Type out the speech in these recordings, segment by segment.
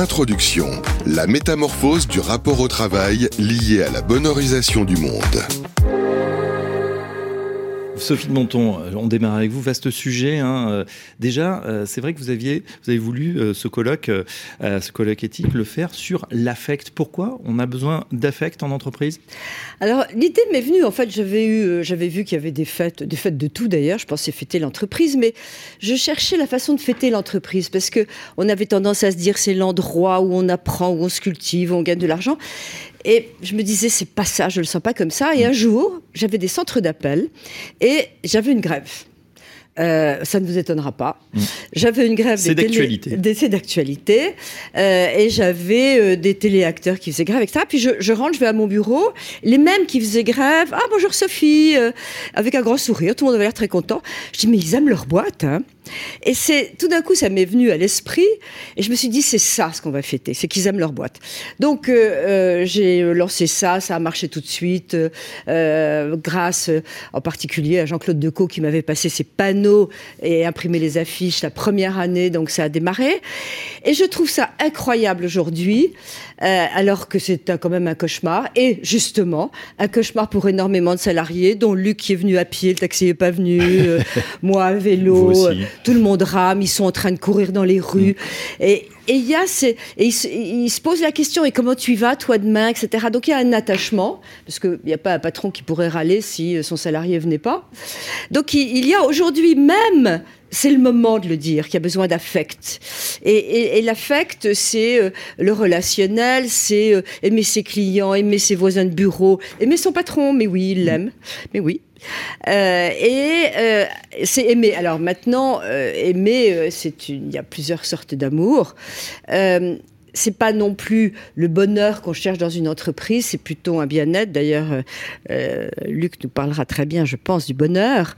Introduction. La métamorphose du rapport au travail lié à la bonorisation du monde. Sophie de Monton, euh, on démarre avec vous. Vaste sujet. Hein. Euh, déjà, euh, c'est vrai que vous aviez, vous avez voulu ce colloque, ce colloque éthique, le faire sur l'affect. Pourquoi on a besoin d'affect en entreprise? Alors, l'idée m'est venue. En fait, j'avais eu, j'avais vu qu'il y avait des fêtes, des fêtes de tout d'ailleurs. Je pensais fêter l'entreprise, mais je cherchais la façon de fêter l'entreprise parce que on avait tendance à se dire c'est l'endroit où on apprend, où on se cultive, où on gagne de l'argent. Et je me disais, c'est pas ça, je le sens pas comme ça. Et un jour, j'avais des centres d'appel et j'avais une grève. Euh, ça ne vous étonnera pas. Mm. J'avais une grève c'est d'actualité. C'est d'actualité. Euh, et j'avais euh, des téléacteurs qui faisaient grève, etc. Puis je, je, rentre, je vais à mon bureau. Les mêmes qui faisaient grève. Ah, bonjour Sophie. avec un grand sourire. Tout le monde avait l'air très content. Je dis, mais ils aiment leur boîte. Hein. Et c'est tout d'un coup, ça m'est venu à l'esprit, et je me suis dit, c'est ça ce qu'on va fêter, c'est qu'ils aiment leur boîte. Donc euh, euh, j'ai lancé ça, ça a marché tout de suite, euh, grâce en particulier à Jean-Claude Decaux qui m'avait passé ses panneaux et imprimé les affiches la première année, donc ça a démarré. Et je trouve ça incroyable aujourd'hui, alors que c'est quand même un cauchemar, et justement un cauchemar pour énormément de salariés, dont Luc qui est venu à pied, le taxi n'est pas venu, moi à vélo tout le monde rame, ils sont en train de courir dans les rues. Mm. Et il y a et il, se pose la question et comment tu y vas toi demain, etc. Donc il y a un attachement parce qu'il n'y a pas un patron qui pourrait râler si son salarié venait pas. Donc il, y a aujourd'hui même c'est le moment de le dire, qu'il y a besoin d'affect. Et, l'affect, c'est euh, le relationnel, c'est euh, aimer ses clients, aimer ses voisins de bureau, aimer son patron, mais oui, il l'aime, mais oui. Euh, et c'est aimer. Alors maintenant, aimer, c'est il y a plusieurs sortes d'amour c'est pas non plus le bonheur qu'on cherche dans une entreprise, c'est plutôt un bien-être. D'ailleurs, euh, euh, Luc nous parlera très bien, je pense, du bonheur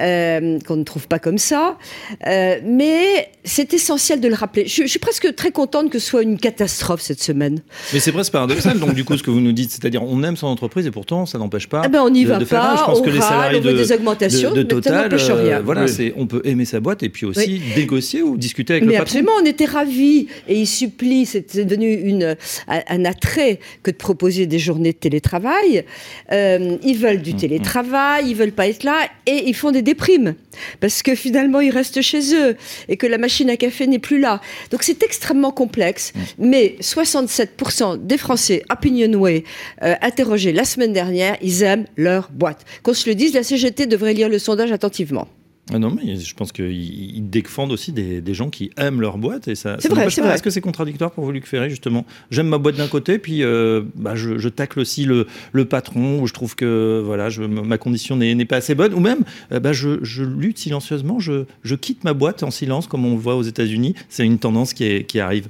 euh, qu'on ne trouve pas comme ça. mais c'est essentiel de le rappeler. Je, suis presque très contente que ce soit une catastrophe cette semaine. Mais c'est presque paradoxal. donc du coup, ce que vous nous dites, c'est-à-dire on aime son entreprise et pourtant ça n'empêche pas. Ah ben on n'y va de pas. Je pense que les salariés de, des augmentations, de, Total, rien. voilà, c'est on peut aimer sa boîte et puis aussi négocier ou discuter avec mais le patron. Absolument, on était ravis et il supplie c'est devenu une, un attrait que de proposer des journées de télétravail. Euh, ils veulent du mm, mm. télétravail, ils veulent pas être là et ils font des déprimes parce que finalement ils restent chez eux et que la machine à café n'est plus là. Donc c'est extrêmement complexe. Mm. Mais 67% des Français Opinionway euh, interrogés la semaine dernière, ils aiment leur boîte. Qu'on se le dise, la CGT devrait lire le sondage attentivement. Ah non, mais je pense qu'ils défendent aussi des, gens qui aiment leur boîte. et ça. C'est vrai, c'est vrai. Est-ce que c'est contradictoire pour vous, Luc Ferré, justement? J'aime ma boîte d'un côté, puis euh, bah, je, tacle aussi le, patron, où je trouve que voilà, je, ma condition n'est pas assez bonne, ou même euh, bah, je, lutte silencieusement, je, quitte ma boîte en silence, comme on le voit aux États-Unis. C'est une tendance qui, qui arrive.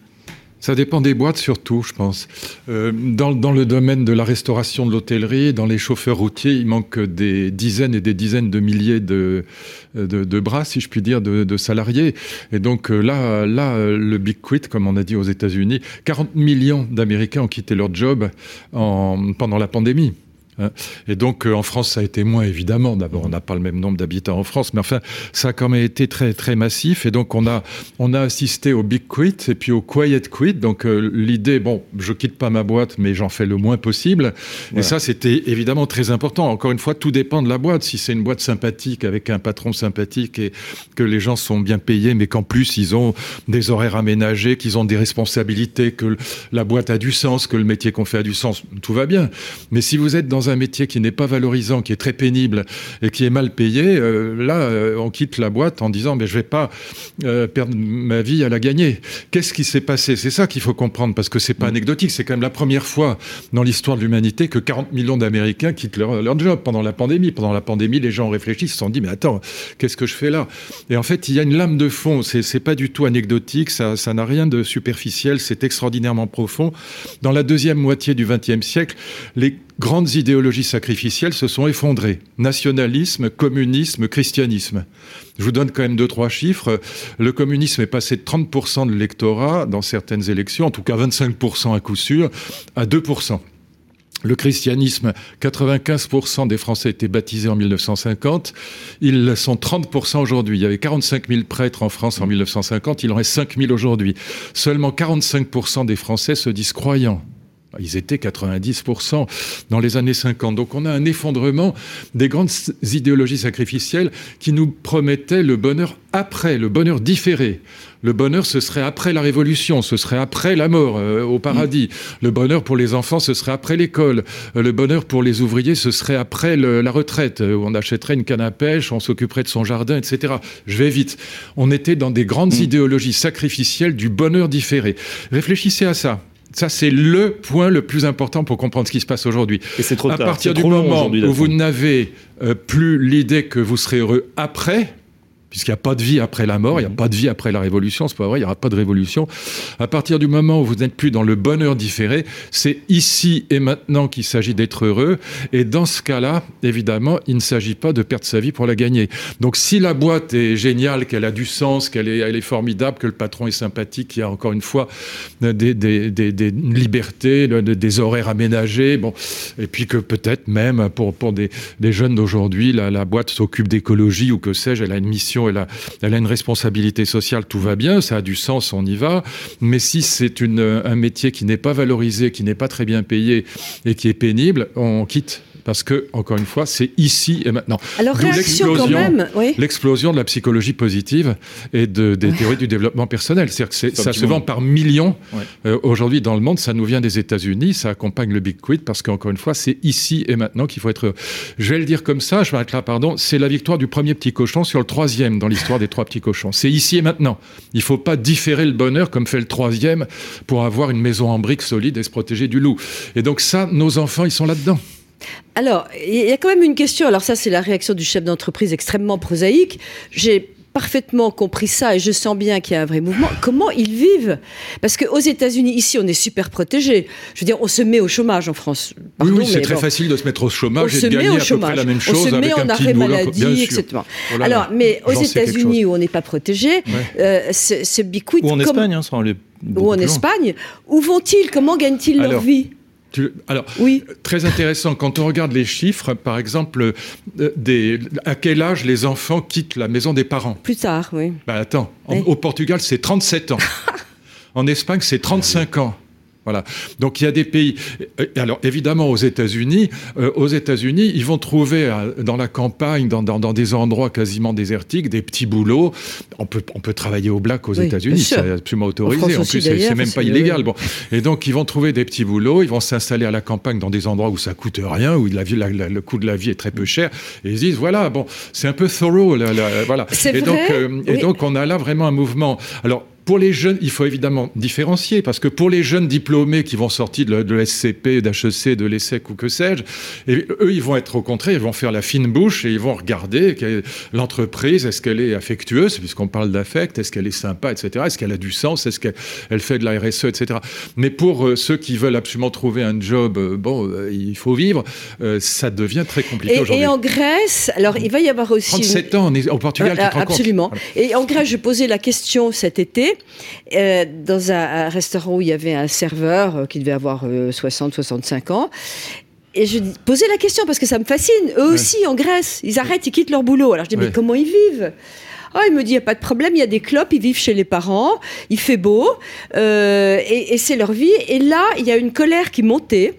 Ça dépend des boîtes surtout, je pense. Euh, dans, dans, le domaine de la restauration de l'hôtellerie, dans les chauffeurs routiers, il manque des dizaines et des dizaines de milliers de, de, de bras, si je puis dire, de, de salariés. Et donc euh, là, là, le big quit, comme on a dit aux États-Unis, 40 millions d'Américains ont quitté leur job en, pendant la pandémie. Hein. Et donc euh, en France, ça a été moins évidemment. D'abord, on n'a pas le même nombre d'habitants en France, mais enfin, ça a quand même été très très massif. Et donc on a on a assisté au big quit et puis au quiet quit. Donc euh, l'idée, bon, je quitte pas ma boîte, mais j'en fais le moins possible. Et ça, c'était évidemment très important. Encore une fois, tout dépend de la boîte. Si c'est une boîte sympathique avec un patron sympathique et que les gens sont bien payés, mais qu'en plus ils ont des horaires aménagés, qu'ils ont des responsabilités, que la boîte a du sens, que le métier qu'on fait a du sens, tout va bien. Mais si vous êtes dans un métier qui n'est pas valorisant, qui est très pénible et qui est mal payé, euh, là, euh, on quitte la boîte en disant mais je vais pas euh, perdre ma vie à la gagner. Qu'est-ce qui s'est passé? C'est ça qu'il faut comprendre parce que c'est pas mm. anecdotique. C'est quand même la première fois dans l'histoire de l'humanité que 40 millions d'Américains quittent leur, leur, job pendant la pandémie. Pendant la pandémie, les gens ont réfléchi, se sont dit mais attends, qu'est-ce que je fais là? Et en fait, il y a une lame de fond. C'est pas du tout anecdotique. Ça, ça n'a rien de superficiel. C'est extraordinairement profond. Dans la deuxième moitié du XXe siècle, les grandes idéologies sacrificielles se sont effondrées. Nationalisme, communisme, christianisme. Je vous donne quand même deux, trois chiffres. Le communisme est passé de 30% de l'électorat dans certaines élections, en tout cas 25% à coup sûr, à 2%. Le christianisme, 95% des Français étaient baptisés en 1950. Ils sont 30% aujourd'hui. Il y avait 45 000 prêtres en France en 1950. Il en reste 5 000 aujourd'hui. Seulement 45% des Français se disent croyants. Ils étaient 90% dans les années 50. Donc on a un effondrement des grandes idéologies sacrificielles qui nous promettaient le bonheur après, le bonheur différé. Le bonheur, ce serait après la révolution, ce serait après la mort euh, au paradis. Le bonheur pour les enfants, ce serait après l'école. Euh, le bonheur pour les ouvriers, ce serait après la retraite, euh, où on achèterait une canne à pêche, on s'occuperait de son jardin, etc. Je vais vite. On était dans des grandes mm. idéologies sacrificielles du bonheur différé. Réfléchissez à ça. Ça, c'est le point le plus important pour comprendre ce qui se passe aujourd'hui. Et c'est trop À partir du moment où vous n'avez plus l'idée que vous serez heureux après, puisqu'il n'y a pas de vie après la mort, il n'y a mhm. pas de vie après la révolution, c'est pas vrai, il n'y aura pas de révolution. À partir du moment où vous n'êtes plus dans le bonheur différé, c'est ici et maintenant qu'il s'agit d'être heureux. Et dans ce cas-là, évidemment, il ne s'agit pas de perdre sa vie pour la gagner. Donc si la boîte est géniale, qu'elle a du sens, qu'elle est, elle est formidable, que le patron est sympathique, qu'il y a encore une fois des, des, des, libertés, des horaires aménagés, bon, et puis que peut-être même pour, pour des, jeunes d'aujourd'hui, la, la boîte s'occupe d'écologie ou que sais-je, elle a une mission elle a, une responsabilité sociale, tout va bien, ça a du sens, on y va. Mais si c'est un métier qui n'est pas valorisé, qui n'est pas très bien payé et qui est pénible, on quitte parce que, encore une fois, c'est ici et maintenant. Alors, réaction quand même, L'explosion de la psychologie positive et de, des théories du développement personnel. C'est-à-dire que ça se vend par millions euh, aujourd'hui dans le monde. Ça nous vient des États-Unis, ça accompagne le Big Quit parce qu'encore une fois, c'est ici et maintenant qu'il faut être. Je vais le dire comme ça, je m'arrête là, pardon. C'est la victoire du premier petit cochon sur le troisième dans l'histoire des trois petits cochons. C'est ici et maintenant. Il ne faut pas différer le bonheur comme fait le troisième pour avoir une maison en briques solide et se protéger du loup. Et donc ça, nos enfants, ils sont là-dedans. Alors, il y a quand même une question. Alors ça, c'est la réaction du chef d'entreprise extrêmement prosaïque. J'ai parfaitement compris ça et je sens bien qu'il y a un vrai mouvement. Comment ils vivent? Parce qu'aux États-Unis, ici, on est super protégés. Je veux dire, on se met au chômage en France. oui, c'est très facile de se mettre au chômage et de gagner à peu près la même chose. On se met en arrêt maladie, etc. Alors, mais aux États-Unis où on n'est pas protégé, euh, ce Big Ou en Espagne, hein, ça Ou en Espagne, où vont-ils? Comment gagnent-ils leur vie? Alors, oui. très intéressant, quand on regarde les chiffres, par exemple, euh, des, à quel âge les enfants quittent la maison des parents? Plus tard, oui. Ben attends, au Portugal, c'est 37 ans. en Espagne, c'est 35 ans. Voilà. Donc il y a des pays. Alors évidemment aux États-Unis, euh, aux États-Unis, ils vont trouver euh, dans la campagne, dans, dans, des endroits quasiment désertiques, des petits boulots. On peut on peut travailler au black aux États-Unis, c'est absolument autorisé. En, plus, c'est même pas illégal. Bon. Et donc ils vont trouver des petits boulots. Ils vont s'installer à la campagne dans des endroits où ça coûte rien, où la vie, le coût de la vie est très peu cher. Et ils disent voilà, bon, c'est un peu thorough. voilà. Et donc euh, et donc on a là vraiment un mouvement. Alors pour les jeunes, il faut évidemment différencier, parce que pour les jeunes diplômés qui vont sortir de, de l'SCP, d'HEC, de l'ESSEC ou que sais-je, eux, ils vont être au contraire, ils vont faire la fine bouche et ils vont regarder l'entreprise, est-ce qu'elle est affectueuse, puisqu'on parle d'affect, est-ce qu'elle est sympa, etc., est-ce qu'elle a du sens, est-ce qu'elle fait de la RSE, etc. Mais pour euh, ceux qui veulent absolument trouver un job, euh, bon, euh, il faut vivre, ça devient très compliqué aujourd'hui. Et en Grèce, alors il va y avoir aussi... 37 ans au Portugal, tu Absolument. Et en Grèce, je posais la question cet été, euh, dans un, restaurant où il y avait un serveur euh, qui devait avoir 60-65 euh, ans. Et je posais la question parce que ça me fascine. Eux aussi, en Grèce, ils arrêtent, ils quittent leur boulot. Alors je dis, mais comment ils vivent? Oh, il me dit, il n'y a pas de problème, il y a des clopes, ils vivent chez les parents, il fait beau, et, c'est leur vie. Et là, il y a une colère qui montait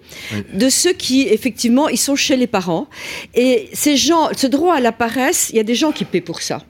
de ceux qui, effectivement, ils sont chez les parents. Et ces gens, ce droit à la paresse, il y a des gens qui paient pour ça.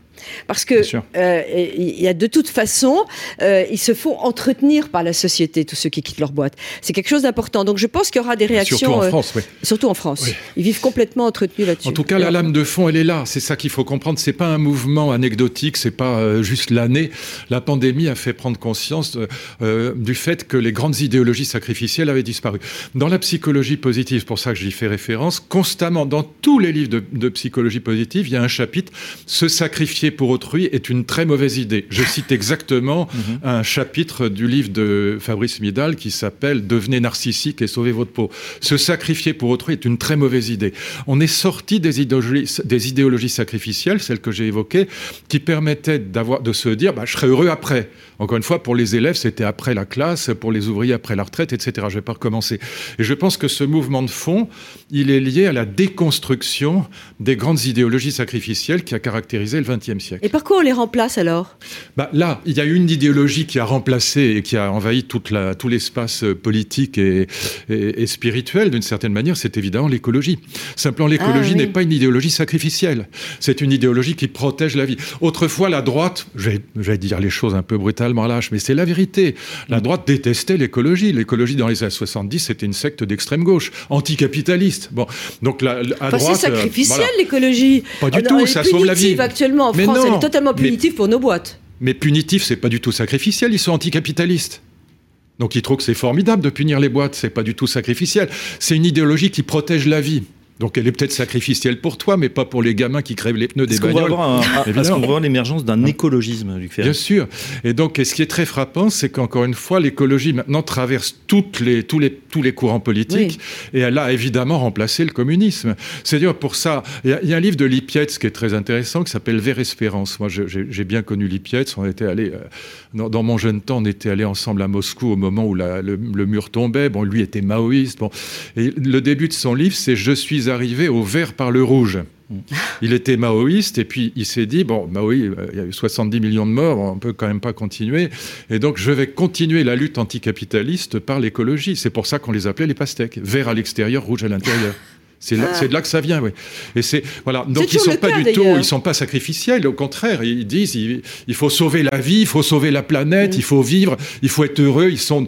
Parce que euh, il y a de toute façon, euh, ils se font entretenir par la société, tous ceux qui quittent leur boîte. C'est quelque chose d'important. Donc je pense qu'il y aura des réactions. Surtout en euh, France, oui. Surtout en France. Ils vivent complètement entretenus là-dessus. En tout cas, la lame de fond, elle est là. C'est ça qu'il faut comprendre. C'est pas un mouvement anecdotique, c'est pas juste l'année. La pandémie a fait prendre conscience du fait que les grandes idéologies sacrificielles avaient disparu. Dans la psychologie positive, c'est pour ça que j'y fais référence, constamment dans tous les livres de, de psychologie positive, il y a un chapitre se sacrifier pour autrui est une très mauvaise idée. Je cite exactement mhm. un chapitre du livre de Fabrice Midal qui s'appelle Devenez narcissique et sauvez votre peau. Se sacrifier pour autrui est une très mauvaise idée. On est sorti des idéologies, des idéologies sacrificielles, celles que j'ai évoquées, qui permettaient d'avoir, de se dire, bah, je serai heureux après. Encore une fois, pour les élèves, c'était après la classe, pour les ouvriers après la retraite, etc. Je ne vais pas recommencer. Et je pense que ce mouvement de fond, il est lié à la déconstruction des grandes idéologies sacrificielles qui a caractérisé le XXe siècle. Et par quoi on les remplace alors? Bah, Là, il y a une idéologie qui a remplacé et qui a envahi toute la, tout l'espace politique et, et, spirituel d'une certaine manière, c'est évidemment l'écologie. Simplement, l'écologie ah n'est pas une idéologie sacrificielle. C'est une idéologie qui protège la vie. Autrefois, la droite, je vais dire les choses un peu brutalement lâches, mais c'est la vérité. La droite détestait l'écologie. L'écologie dans les années 70, c'était une secte d'extrême gauche, anticapitaliste. Bon, donc la, à droite, c'est euh, sacrificiel l'écologie. Pas du tout, ça sauve la vie. actuellement en France, elle est totalement punitive pour nos boîtes. Mais punitif, c'est pas du tout sacrificiel. Ils sont anticapitalistes. Donc ils trouvent que c'est formidable de punir les boîtes, c'est pas du tout sacrificiel. C'est une idéologie qui protège la vie. Donc elle est peut-être sacrificielle pour toi, mais pas pour les gamins qui crèvent les pneus des bagnoles. Est-ce qu'on va avoir l'émergence d'un écologisme, Luc Bien sûr. Et donc, ce qui est très frappant, c'est qu'encore une fois, l'écologie maintenant traverse toutes les, tous, les, tous les courants politiques, et elle a évidemment remplacé le communisme. C'est-à-dire, pour ça, il y, a un livre de Lipietz qui est très intéressant, qui s'appelle Vers Espérance. Moi, j'ai bien connu Lipietz. On était allé, euh, dans, mon jeune temps, on était allés ensemble à Moscou au moment où le, mur tombait. Bon, lui était maoïste. Bon. Et le début de son livre, c'est Je suis arrivé au vert par le rouge. Il était maoïste et puis il s'est dit bon, Maoï, euh, il y a eu 70 millions de morts, on peut quand même pas continuer. Et donc je vais continuer la lutte anticapitaliste par l'écologie. C'est pour ça qu'on les appelait les pastèques. Vert à l'extérieur, rouge à l'intérieur. C'est de là que ça vient, oui. Et c'est voilà. Donc ils sont pas du tout, ils sont pas sacrificiels. Au contraire, ils disent il, faut sauver la vie, il faut sauver la planète, mm. il faut vivre, il faut être heureux. Ils sont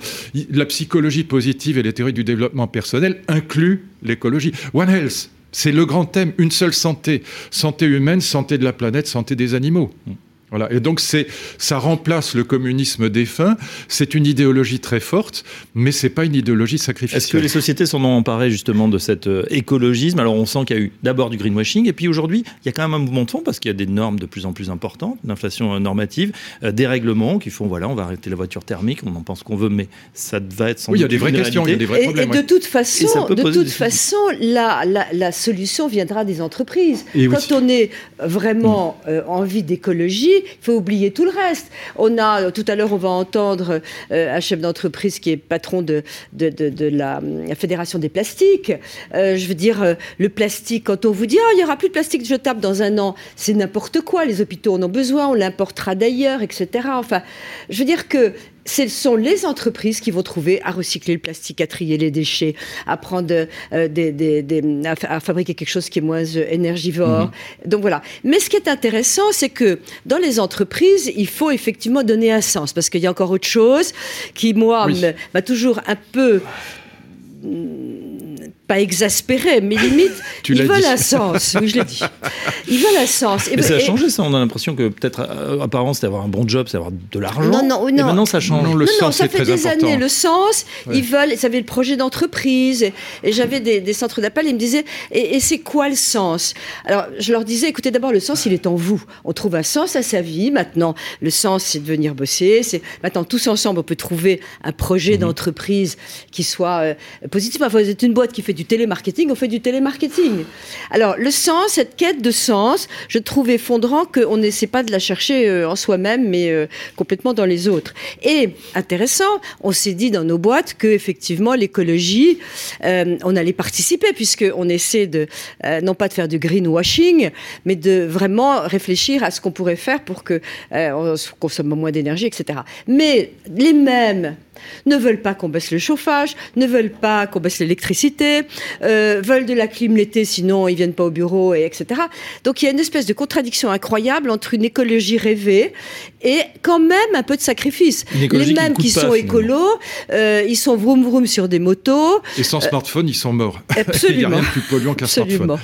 la psychologie positive et les théories du développement personnel incluent l'écologie. One Health, c'est le grand thème, une seule santé, santé humaine, santé de la planète, santé des animaux. Mm. Voilà. Et donc c'est, ça remplace le communisme défunt. C'est une idéologie très forte, mais c'est pas une idéologie sacrificielle. Est-ce que les sociétés sont emparées justement de cet euh, écologisme? Alors on sent qu'il y a eu d'abord du greenwashing, et puis aujourd'hui il y a quand même un mouvement de fond parce qu'il y a des normes de plus en plus importantes, d'inflation euh, normative, euh, des règlements qui font voilà, on va arrêter la voiture thermique, on en pense qu'on veut, mais ça va être sans Oui, il y a des vraies questions, il y a des vrais problèmes. Et, de toute façon, de toute façon, la, la, solution viendra des entreprises. Quand on est vraiment envie d'écologie il faut oublier tout le reste. On a, tout à l'heure, on va entendre euh, un chef d'entreprise qui est patron de, de, la, Fédération des plastiques. Euh, je veux dire, euh, le plastique, quand on vous dit, oh, il n'y aura plus de plastique jetable dans un an, c'est n'importe quoi. Les hôpitaux en ont besoin, on l'importera d'ailleurs, etc. Enfin, je veux dire que ce sont les entreprises qui vont trouver à recycler le plastique, à trier les déchets, à prendre euh, des, à, fabriquer quelque chose qui est moins euh, énergivore. Mhm. Donc voilà. Mais ce qui est intéressant, c'est que dans les entreprises, il faut effectivement donner un sens, parce qu'il y a encore autre chose qui moi m'a toujours un peu pas exaspéré, mais limite, ils veulent un sens. Oui, je l'ai dit. Ils veulent un sens. Mais ça a changé, ça. On a l'impression que peut-être, euh, apparemment, c'était avoir un bon job, c'est avoir de l'argent. Non, non, non. Et maintenant, ça change. le sens, non, ça fait des années. Le sens, ils veulent. Ils avaient le projet d'entreprise. Et, j'avais des, centres d'appel. Ils me disaient, et, c'est quoi le sens? Alors, je leur disais, écoutez, d'abord, le sens, il est en vous. On trouve un sens à sa vie. Maintenant, le sens, c'est de venir bosser. C'est maintenant tous ensemble, on peut trouver un projet mhm. d'entreprise qui soit euh, positif. Enfin, vous êtes une boîte qui fait du télémarketing, on fait du télémarketing. Alors, le sens, cette quête de sens, je trouve effondrant qu'on n'essaie pas de la chercher euh, en soi-même, mais euh, complètement dans les autres. Et intéressant, on s'est dit dans nos boîtes que effectivement l'écologie, euh, on allait participer puisqu'on essaie de non pas de faire du greenwashing, mais de vraiment réfléchir à ce qu'on pourrait faire pour que on consomme moins d'énergie, etc. Mais les mêmes ne veulent pas qu'on baisse le chauffage, ne veulent pas qu'on baisse l'électricité, euh, veulent de la clim l'été, sinon ils viennent pas au bureau, et etc. Donc il y a une espèce de contradiction incroyable entre une écologie rêvée et quand même un peu de sacrifice. Les mêmes qui, sont écolos, euh, ils sont vroom vroom sur des motos. Et sans euh, smartphone, ils sont morts. Absolument. il n'y a rien de plus polluant qu'un smartphone.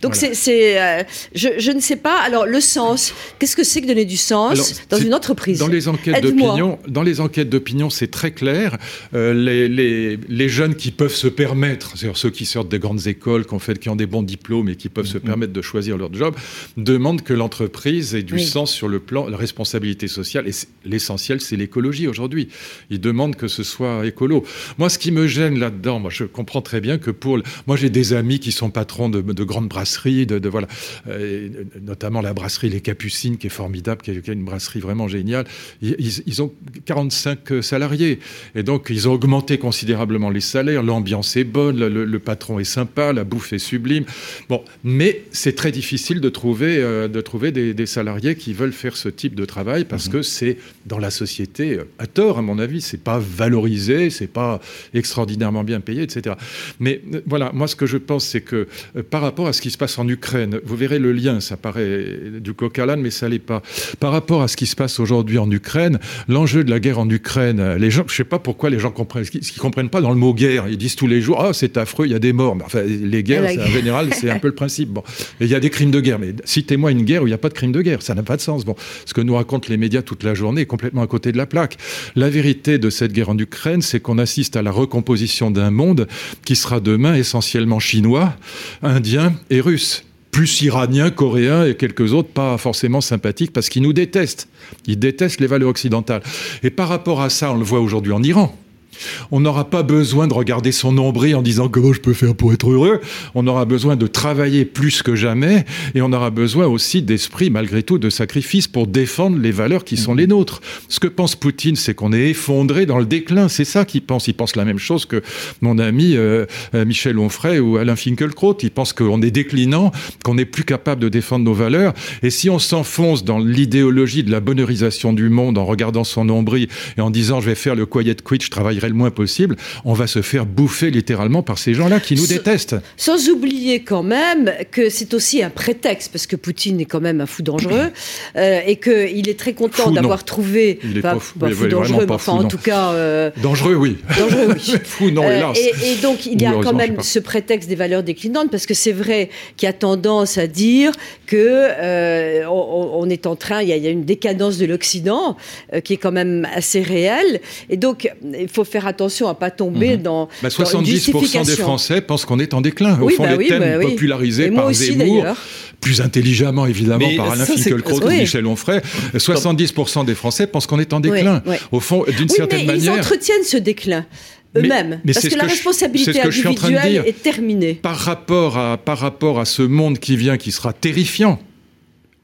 Donc c'est, euh, je, je, ne sais pas. Alors le sens, qu'est-ce que c'est que donner du sens dans une entreprise? Dans les enquêtes d'opinion, dans les enquêtes d'opinion, c'est très clair. Euh, les, les, les, jeunes qui peuvent se permettre, c'est-à-dire ceux qui sortent des grandes écoles, qui ont, fait, qui ont des bons diplômes et qui peuvent se mm-hmm. permettre de choisir leur job, demandent que l'entreprise ait du sens sur le plan de la responsabilité sociale. Et l'essentiel, c'est l'écologie aujourd'hui. Ils demandent que ce soit écolo. Moi, ce qui me gêne là-dedans, moi, je comprends très bien que pour, moi, j'ai des amis qui sont patrons de, de grandes brasseries, de, de voilà, euh, notamment la brasserie Les Capucines, qui est formidable, qui est, une brasserie vraiment géniale. Ils, ils, ont 45 salariés et donc ils ont augmenté considérablement les salaires. L'ambiance est bonne, le, le, patron est sympa, la bouffe est sublime. Bon, mais c'est très difficile de trouver, euh, de trouver des, des, salariés qui veulent faire ce type de travail parce mmh. que c'est dans la société à tort, à mon avis, c'est pas valorisé, c'est pas extraordinairement bien payé, etc. Mais euh, voilà, moi, ce que je pense, c'est que euh, par rapport à ce qui se passe en Ukraine, vous verrez le lien, ça paraît du coq à l'âne, mais ça l'est pas. Par rapport à ce qui se passe aujourd'hui en Ukraine, l'enjeu de la guerre en Ukraine, les gens, je sais pas pourquoi les gens comprennent, ce qu'ils comprennent pas dans le mot guerre, ils disent tous les jours, ah, c'est affreux, il y a des morts. Mais enfin, les guerres, en général, c'est un peu le principe. Bon, il y a des crimes de guerre, mais citez-moi une guerre où il n'y a pas de crime de guerre, ça n'a pas de sens. Bon, ce que nous racontent les médias toute la journée est complètement à côté de la plaque. La vérité de cette guerre en Ukraine, c'est qu'on assiste à la recomposition d'un monde qui sera demain essentiellement chinois, indien et russe plus iraniens, coréens et quelques autres pas forcément sympathiques parce qu'ils nous détestent. Ils détestent les valeurs occidentales. Et par rapport à ça, on le voit aujourd'hui en Iran. On n'aura pas besoin de regarder son nombril en disant comment je peux faire pour être heureux. On aura besoin de travailler plus que jamais et on aura besoin aussi d'esprit, malgré tout, de sacrifice pour défendre les valeurs qui sont les nôtres. Ce que pense Poutine, c'est qu'on est effondré dans le déclin. C'est ça qu'il pense. Il pense la même chose que mon ami euh, euh, Michel Onfray ou Alain Finkielkraut. Il pense qu'on est déclinant, qu'on n'est plus capable de défendre nos valeurs. Et si on s'enfonce dans l'idéologie de la bonheurisation du monde en regardant son nombril et en disant je vais faire le quiet quit, je travaillerai le moins possible, on va se faire bouffer littéralement par ces gens-là qui nous détestent. Sans oublier quand même que c'est aussi un prétexte, parce que Poutine est quand même un fou dangereux, euh, et qu'il est très content d'avoir trouvé... Il est pas, fou, dangereux, pas fou, en tout cas... Euh, dangereux, oui. Dangereux, oui. fou, non, hélas. Euh, et, et, donc, il y a quand même ce prétexte des valeurs déclinantes, parce que c'est vrai qu'il y a tendance à dire que euh, on, on, est en train, il y, a, il y a une décadence de l'Occident qui est quand même assez réelle, et donc il faut faire attention à pas tomber mmh. dans, bah 70% des Français pensent qu'on est en déclin. Au oui, fond, bah les oui, thèmes bah oui. popularisés par aussi, Zemmour, plus intelligemment évidemment Mais par Alain Finkielkraut ou Michel Onfray, 70% des Français pensent qu'on est en déclin. Au fond, d'une certaine mais manière, ils entretiennent ce déclin eux-mêmes. Parce que, que la responsabilité je, individuelle est terminée. Par rapport, à, par rapport à ce monde qui vient, qui sera terrifiant,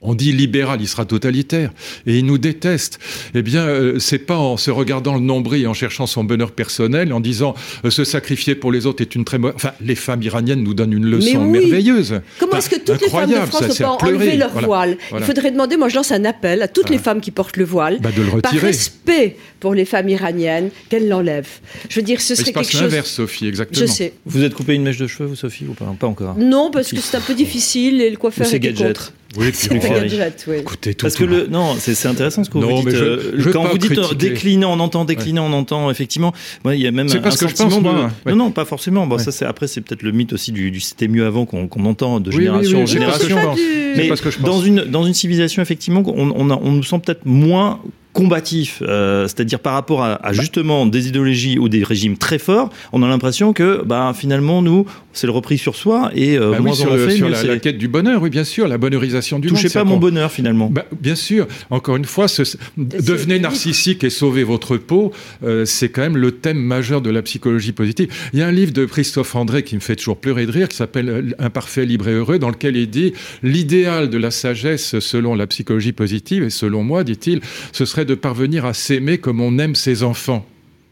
on dit libéral, il sera totalitaire et il nous déteste. Eh bien, euh, c'est pas en se regardant le nombril et en cherchant son bonheur personnel, en disant euh, se sacrifier pour les autres est une très bonne. Enfin, les femmes iraniennes nous donnent une leçon oui. merveilleuse. Comment est-ce que toutes les femmes de France ne peuvent enlever leur voilà. voile? Voilà. Il faudrait demander. Moi, je lance un appel à toutes les femmes qui portent le voile, bah, de le par respect pour les femmes iraniennes, qu'elles l'enlèvent. Je veux dire, ce serait quelque chose. l'inverse, Sophie, exactement. Je sais. Vous êtes coupé une mèche de cheveux, vous, Sophie, ou pas? Pas encore. Non, parce que c'est un peu difficile et le coiffeur est contre. Oui, puis. Écoutez, tout Parce que le, non, c'est intéressant ce que non, vous dites. Je, euh, je quand vous dites euh, décliner, on entend décliner, ouais. on entend effectivement. Ouais, il y a même un, un que sentiment je pense, de. moi, ouais. Non, non, pas forcément. Bon, ça c'est après, c'est peut-être le mythe aussi du, du c'était mieux avant qu'on qu entend de génération oui, oui, en génération. Mais dans une dans une civilisation effectivement, on, on, a, on nous sent peut-être moins combatif, euh, c'est-à-dire par rapport à, à, justement des idéologies ou des régimes très forts, on a l'impression que bah, finalement nous c'est le repris sur soi et euh, bah moins oui, sur, on le, fait, sur mieux la, la, quête du bonheur, oui bien sûr, la bonheurisation du Touchez monde. pas mon bonheur finalement. Bah, bien sûr, encore une fois, ce, devenez narcissique et sauvez votre peau, euh, c'est quand même le thème majeur de la psychologie positive. Il y a un livre de Christophe André qui me fait toujours pleurer de rire, qui s'appelle Imparfait, libre et heureux, dans lequel il dit l'idéal de la sagesse selon la psychologie positive et selon moi, dit-il, ce serait de parvenir à s'aimer comme on aime ses enfants.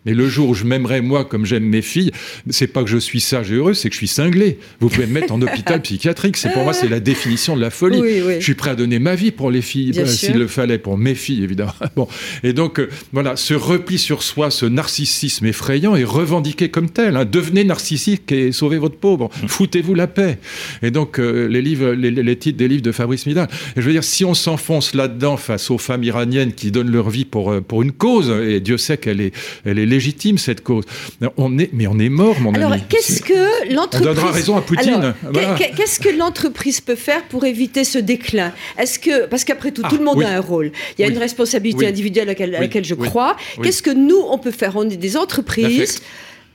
Mais le jour où je m'aimerais moi comme j'aime mes filles, c'est pas que je suis sage et heureux, c'est que je suis cinglé. Vous pouvez me mettre en hôpital psychiatrique. C'est pour moi c'est la définition de la folie. Oui, oui. Je suis prêt à donner ma vie pour les filles, euh, s'il le fallait, pour mes filles évidemment. Bon, et donc euh, voilà, ce repli sur soi, ce narcissisme effrayant est revendiqué comme tel. Hein. Devenez narcissique et sauvez votre pauvre. Bon, Foutez-vous la paix. Et donc euh, les livres, les, les, titres des livres de Fabrice Midal. Et je veux dire, si on s'enfonce là-dedans face aux femmes iraniennes qui donnent leur vie pour pour une cause, et Dieu sait qu'elle est elle est légitime cette cause. On est, mais on est mort, mon Alors, ami. qu'est-ce que l'entreprise... On donnera raison à Poutine. Voilà. Qu'est-ce que l'entreprise peut faire pour éviter ce déclin? Est-ce que parce qu'après tout, Ah, tout le monde oui. a un rôle. Il y a Oui. une responsabilité Oui. individuelle à laquelle, à laquelle je crois. Qu'est-ce que nous on peut faire? On est des entreprises.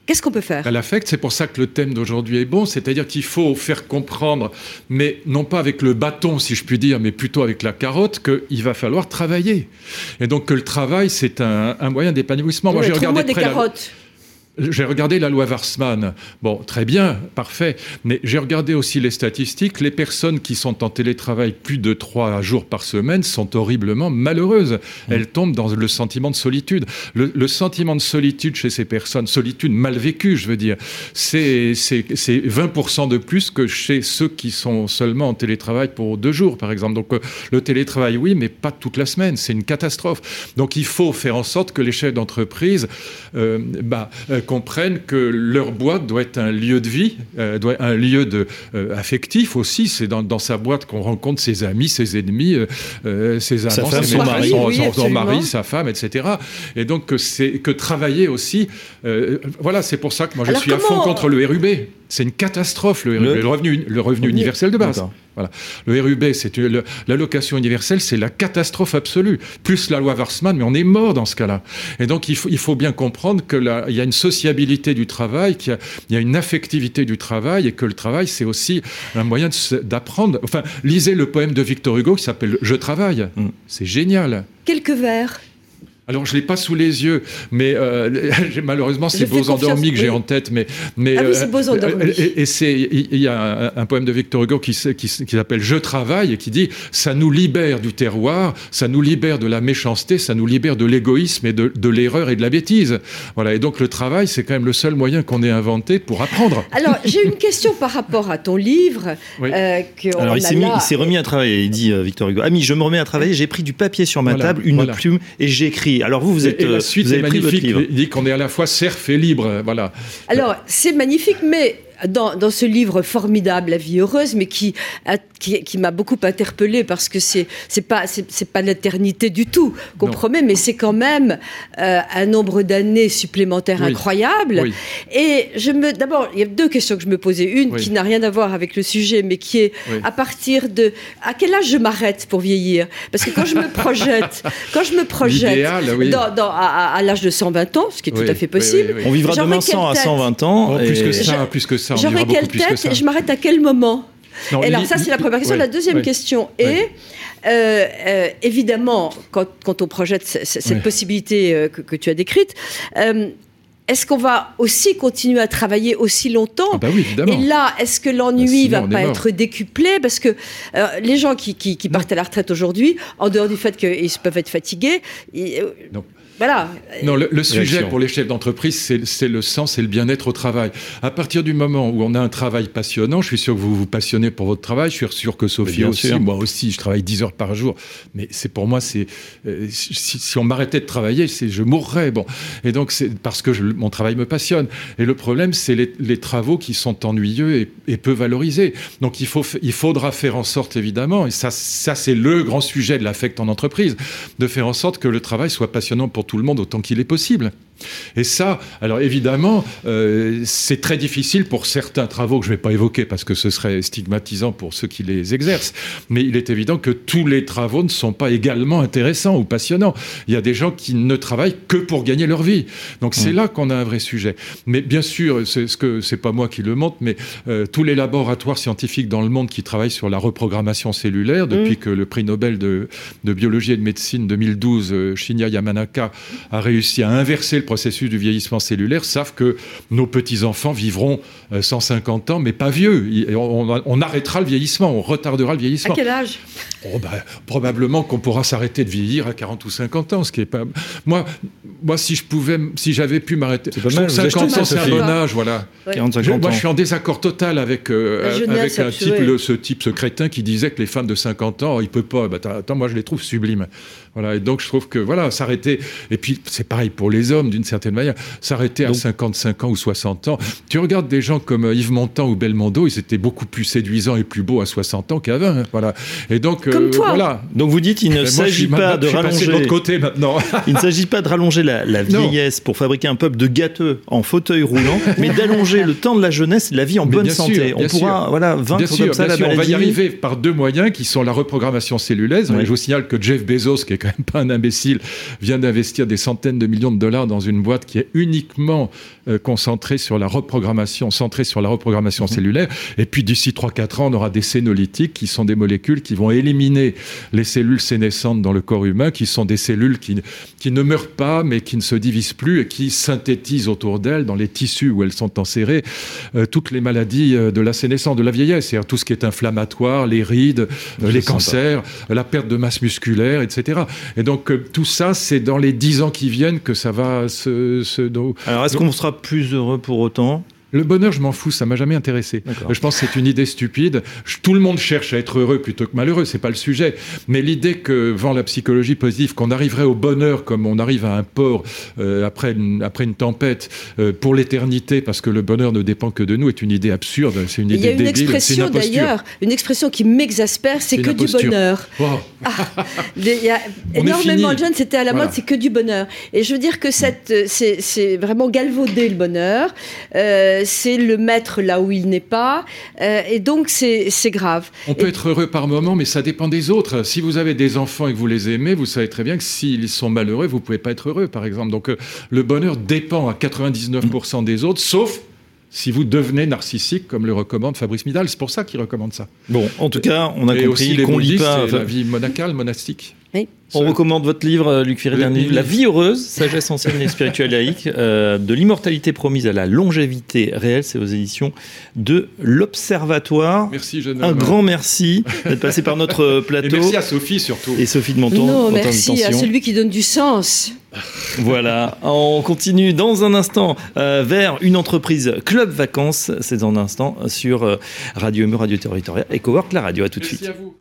Qu'est-ce qu'on peut faire? À l'affect, c'est pour ça que le thème d'aujourd'hui est bon, c'est-à-dire qu'il faut faire comprendre, mais non pas avec le bâton, si je puis dire, mais plutôt avec la carotte, qu'il va falloir travailler. Et donc que le travail, c'est un, un moyen d'épanouissement. Moi, j'ai regardé des la- carottes. J'ai regardé la loi Warsmann. Bon, très bien, parfait. Mais j'ai regardé aussi les statistiques. Les personnes qui sont en télétravail plus de trois jours par semaine sont horriblement malheureuses. Elles tombent dans le sentiment de solitude. Le, le sentiment de solitude chez ces personnes, solitude mal vécue, je veux dire, c'est 20% de plus que chez ceux qui sont seulement en télétravail pour deux jours, par exemple. Donc euh, le télétravail, oui, mais pas toute la semaine. C'est une catastrophe. Donc il faut faire en sorte que les chefs d'entreprise euh, bah, euh, comprennent que leur boîte doit être un lieu de vie, euh, doit être un lieu de, euh, affectif aussi. C'est dans, dans sa boîte qu'on rencontre ses amis, ses ennemis, euh, ses amants, Sa femme, ses son mari, son, oui, son- son absolument. mari, sa femme, etc. Et donc que c'est que travailler aussi. euh, voilà, c'est pour ça que moi je Alors, suis à fond contre le RUB. C'est une catastrophe le RUB, Le- le, revenu, le revenu universel de base. Voilà. Le RUB, c'est l'allocation universelle, c'est la catastrophe absolue. Plus la loi Warsmann, mais on est mort dans ce cas-là. Et donc, il faut, il faut bien comprendre que là, il y a une sociabilité du travail, qu'il y a, il y a une affectivité du travail, et que le travail, c'est aussi un moyen d'apprendre. Enfin, lisez le poème de Victor Hugo qui s'appelle Je travaille. Mm. C'est génial. Quelques vers. Alors, je l'ai pas sous les yeux, mais euh, j'ai- malheureusement, c'est Beaux endormis que j'ai oui. en tête. Mais, mais Ah oui, euh, c'est Beaux endormis. Et, et c'est, il y a un, un poème de Victor Hugo qui, s- qui, s- qui s'appelle Je travaille et qui dit ça nous libère du terroir, ça nous libère de la méchanceté, ça nous libère de l'égoïsme et de, de l'erreur et de la bêtise. Voilà. Et donc le travail, c'est quand même le seul moyen qu'on ait inventé pour apprendre. Alors j'ai une question par rapport à ton livre. Oui. euh, que on Alors il s'est, mis- là. il s'est remis à travailler, il dit euh, Victor Hugo. Ami, je me remets à travailler, j'ai pris du papier sur ma Voilà, table, une voilà. plume et Alors vous, vous êtes, et, et euh, la suite vous est avez votre magnifique. livre. Il dit qu'on est à la fois serf et libre. Voilà. Alors, c'est magnifique, mais dans, dans ce livre formidable, La vie heureuse, mais qui, a- qui, qui m'a beaucoup interpellée parce que c'est c'est pas c'est c'est pas l'éternité du tout qu'on promet, mais c'est quand même euh, un nombre d'années supplémentaires Oui. incroyable. Oui. Et je me d'abord, il y a deux questions que je me posais. Une Oui. qui n'a rien à voir avec le sujet, mais qui est Oui. à partir de à quel âge je m'arrête pour vieillir? Parce que quand je me projette, quand je me projette L'idéal, oui. dans, dans- à, à- à l'âge de 120 ans, ce qui est Oui, tout à fait possible. oui, oui. On vivra demain quelle 100 à tête? 120 ans. Oh, plus que ça, plus que ça. On quelle plus que tête ça. et je m'arrête à quel moment? Non, Et alors ça c'est la première question. la deuxième question est, euh, euh, évidemment, quand, quand on projette cette possibilité euh, que, que tu as décrite, est-ce qu'on va aussi continuer à travailler aussi longtemps? Ah bah oui, évidemment. et là, est-ce que l'ennui Bah, va pas être décuplé? Parce que euh, les gens qui, qui, qui partent à la retraite aujourd'hui, en dehors du fait qu'ils peuvent être fatigués, ils-. Voilà. Non, le, le sujet Réaction. pour les chefs d'entreprise, c'est le sens et le bien-être au travail. À partir du moment où on a un travail passionnant, je suis sûr que vous vous passionnez pour votre travail, je suis sûr que Sophie aussi, sûr. moi aussi, je travaille 10 heures par jour, mais c'est pour moi, c'est euh, si, si on m'arrêtait de travailler, c'est je mourrais. Bon, et donc c'est parce que je- mon travail me passionne. Et le problème, c'est les, les travaux qui sont ennuyeux et, et peu valorisés. Donc il faut, il faudra faire en sorte, évidemment, et ça, ça c'est le grand sujet de l'affect en entreprise, de faire en sorte que le travail soit passionnant pour tout le monde autant qu'il est possible. Et ça, alors évidemment, euh, c'est très difficile pour certains travaux que je ne vais pas évoquer parce que ce serait stigmatisant pour ceux qui les exercent. Mais il est évident que tous les travaux ne sont pas également intéressants ou passionnants. Il y a des gens qui ne travaillent que pour gagner leur vie. Donc c'est là qu'on a un vrai sujet. Mais bien sûr, c'est ce que c'est pas moi qui le montre, mais euh, tous les laboratoires scientifiques dans le monde qui travaillent sur la reprogrammation cellulaire depuis que le prix Nobel de, de biologie et de médecine 2012, euh, Shinya Yamanaka, a réussi à inverser le processus du vieillissement cellulaire, savent que nos petits-enfants vivront euh, 150 ans, mais pas vieux. On, on- on arrêtera le vieillissement, on retardera le À vieillissement. quel âge? Oh, bah, probablement qu'on pourra s'arrêter de vieillir à 40 ou 50 ans, ce qui est pas. Moi, moi si je pouvais, si j'avais pu m'arrêter. Je mal, trouve vous 50 achetez ans, c'est un bon âge, voilà. Ouais. 40, Je- 50 moi, je suis en désaccord total avec, euh, avec un absolument. type, le- ce type, ce crétin qui disait que les femmes de 50 ans, il peut pas. Bah, attends, moi, je les trouve sublimes. Voilà. Et donc, je trouve que, voilà, s'arrêter. Et puis, c'est pareil pour les hommes. D'une certaine manière. S'arrêter à 55 ans ou 60 ans. Tu regardes des gens comme Yves Montand ou Belmondo, ils étaient beaucoup plus séduisants et plus beaux à 60 ans qu'à 20. Hein, voilà. Et donc, comme toi. voilà. Donc vous dites, il ne s'agit pas de rallonger. De côté maintenant. il ne s'agit pas de rallonger la, la vieillesse pour fabriquer un peuple de gâteux en fauteuil roulant, mais d'allonger le temps de la jeunesse et de la vie en bonne santé. on pourra voilà, vaincre bien comme sûr, ça bien la maladie. On va y arriver par deux moyens qui sont la reprogrammation celluleuse. Oui. Je vous signale que Jeff Bezos, qui est quand même pas un imbécile, vient d'investir des centaines de millions de dollars dans une boîte qui est uniquement euh, concentrée sur la reprogrammation, centrée sur la reprogrammation Mhm. cellulaire. Et puis d'ici 3-4 ans, on aura des sénolytiques qui sont des molécules qui vont éliminer les cellules sénescentes dans le corps humain, qui sont des cellules qui, qui ne meurent pas, mais qui ne se divisent plus et qui synthétisent autour d'elles, dans les tissus où elles sont enserrées, euh, toutes les maladies euh, de la sénescence, de la vieillesse, c'est-à-dire tout ce qui est inflammatoire, les rides, Je les cancers, la perte de masse musculaire, etc. Et donc euh, tout ça, c'est dans les 10 ans qui viennent que ça va Alors est-ce qu'on sera plus heureux pour autant le bonheur, je m'en fous, ça m'a jamais intéressé. Je pense que c'est une idée stupide. Je- tout le monde cherche à être heureux plutôt que malheureux, c'est pas le sujet. Mais l'idée que vend la psychologie positive, qu'on arriverait au bonheur comme on arrive à un port euh, après, une, après une tempête euh, pour l'éternité, parce que le bonheur ne dépend que de nous, est une idée absurde. C'est une Il y idée a une débile. c'est une expression d'ailleurs, une expression qui m'exaspère, c'est que du bonheur. Wow. Des- Il y a énormément de jeunes, c'était à la Voilà. mode, c'est que du bonheur. Et je veux dire que euh, c'est, c'est vraiment galvauder le bonheur. Euh, c'est le mettre là où il n'est pas. Euh, et donc, c'est, c'est grave. On peut Et- être heureux par moment, mais ça dépend des autres. Si vous avez des enfants et que vous les aimez, vous savez très bien que s'ils sont malheureux, vous pouvez pas être heureux, par exemple. Donc euh, le bonheur dépend à 99% des autres, sauf si vous devenez narcissique, comme le recommande Fabrice Midal. C'est pour ça qu'il recommande ça. Bon, en tout cas, on a et aussi compris les qu'on lit pas. enfin, la vie monacale, monastique. Oui. On recommande votre livre, euh, Luc Ferry, Le- dernier livre, La vie heureuse, sagesse ancienne et spirituelle laïque, euh, de l'immortalité promise à la longévité réelle. C'est aux éditions de l'Observatoire. Merci, jeune Un grand merci d'être passé par notre euh, Et plateau. merci à Sophie surtout. Et Sophie de Menton, non, merci à celui qui donne du sens. Voilà, on continue dans un instant euh, vers une entreprise Club Vacances. C'est dans un instant sur euh, Radio ME, Radio Territoriale et Cowork, la radio. À tout de Merci suite. à vous.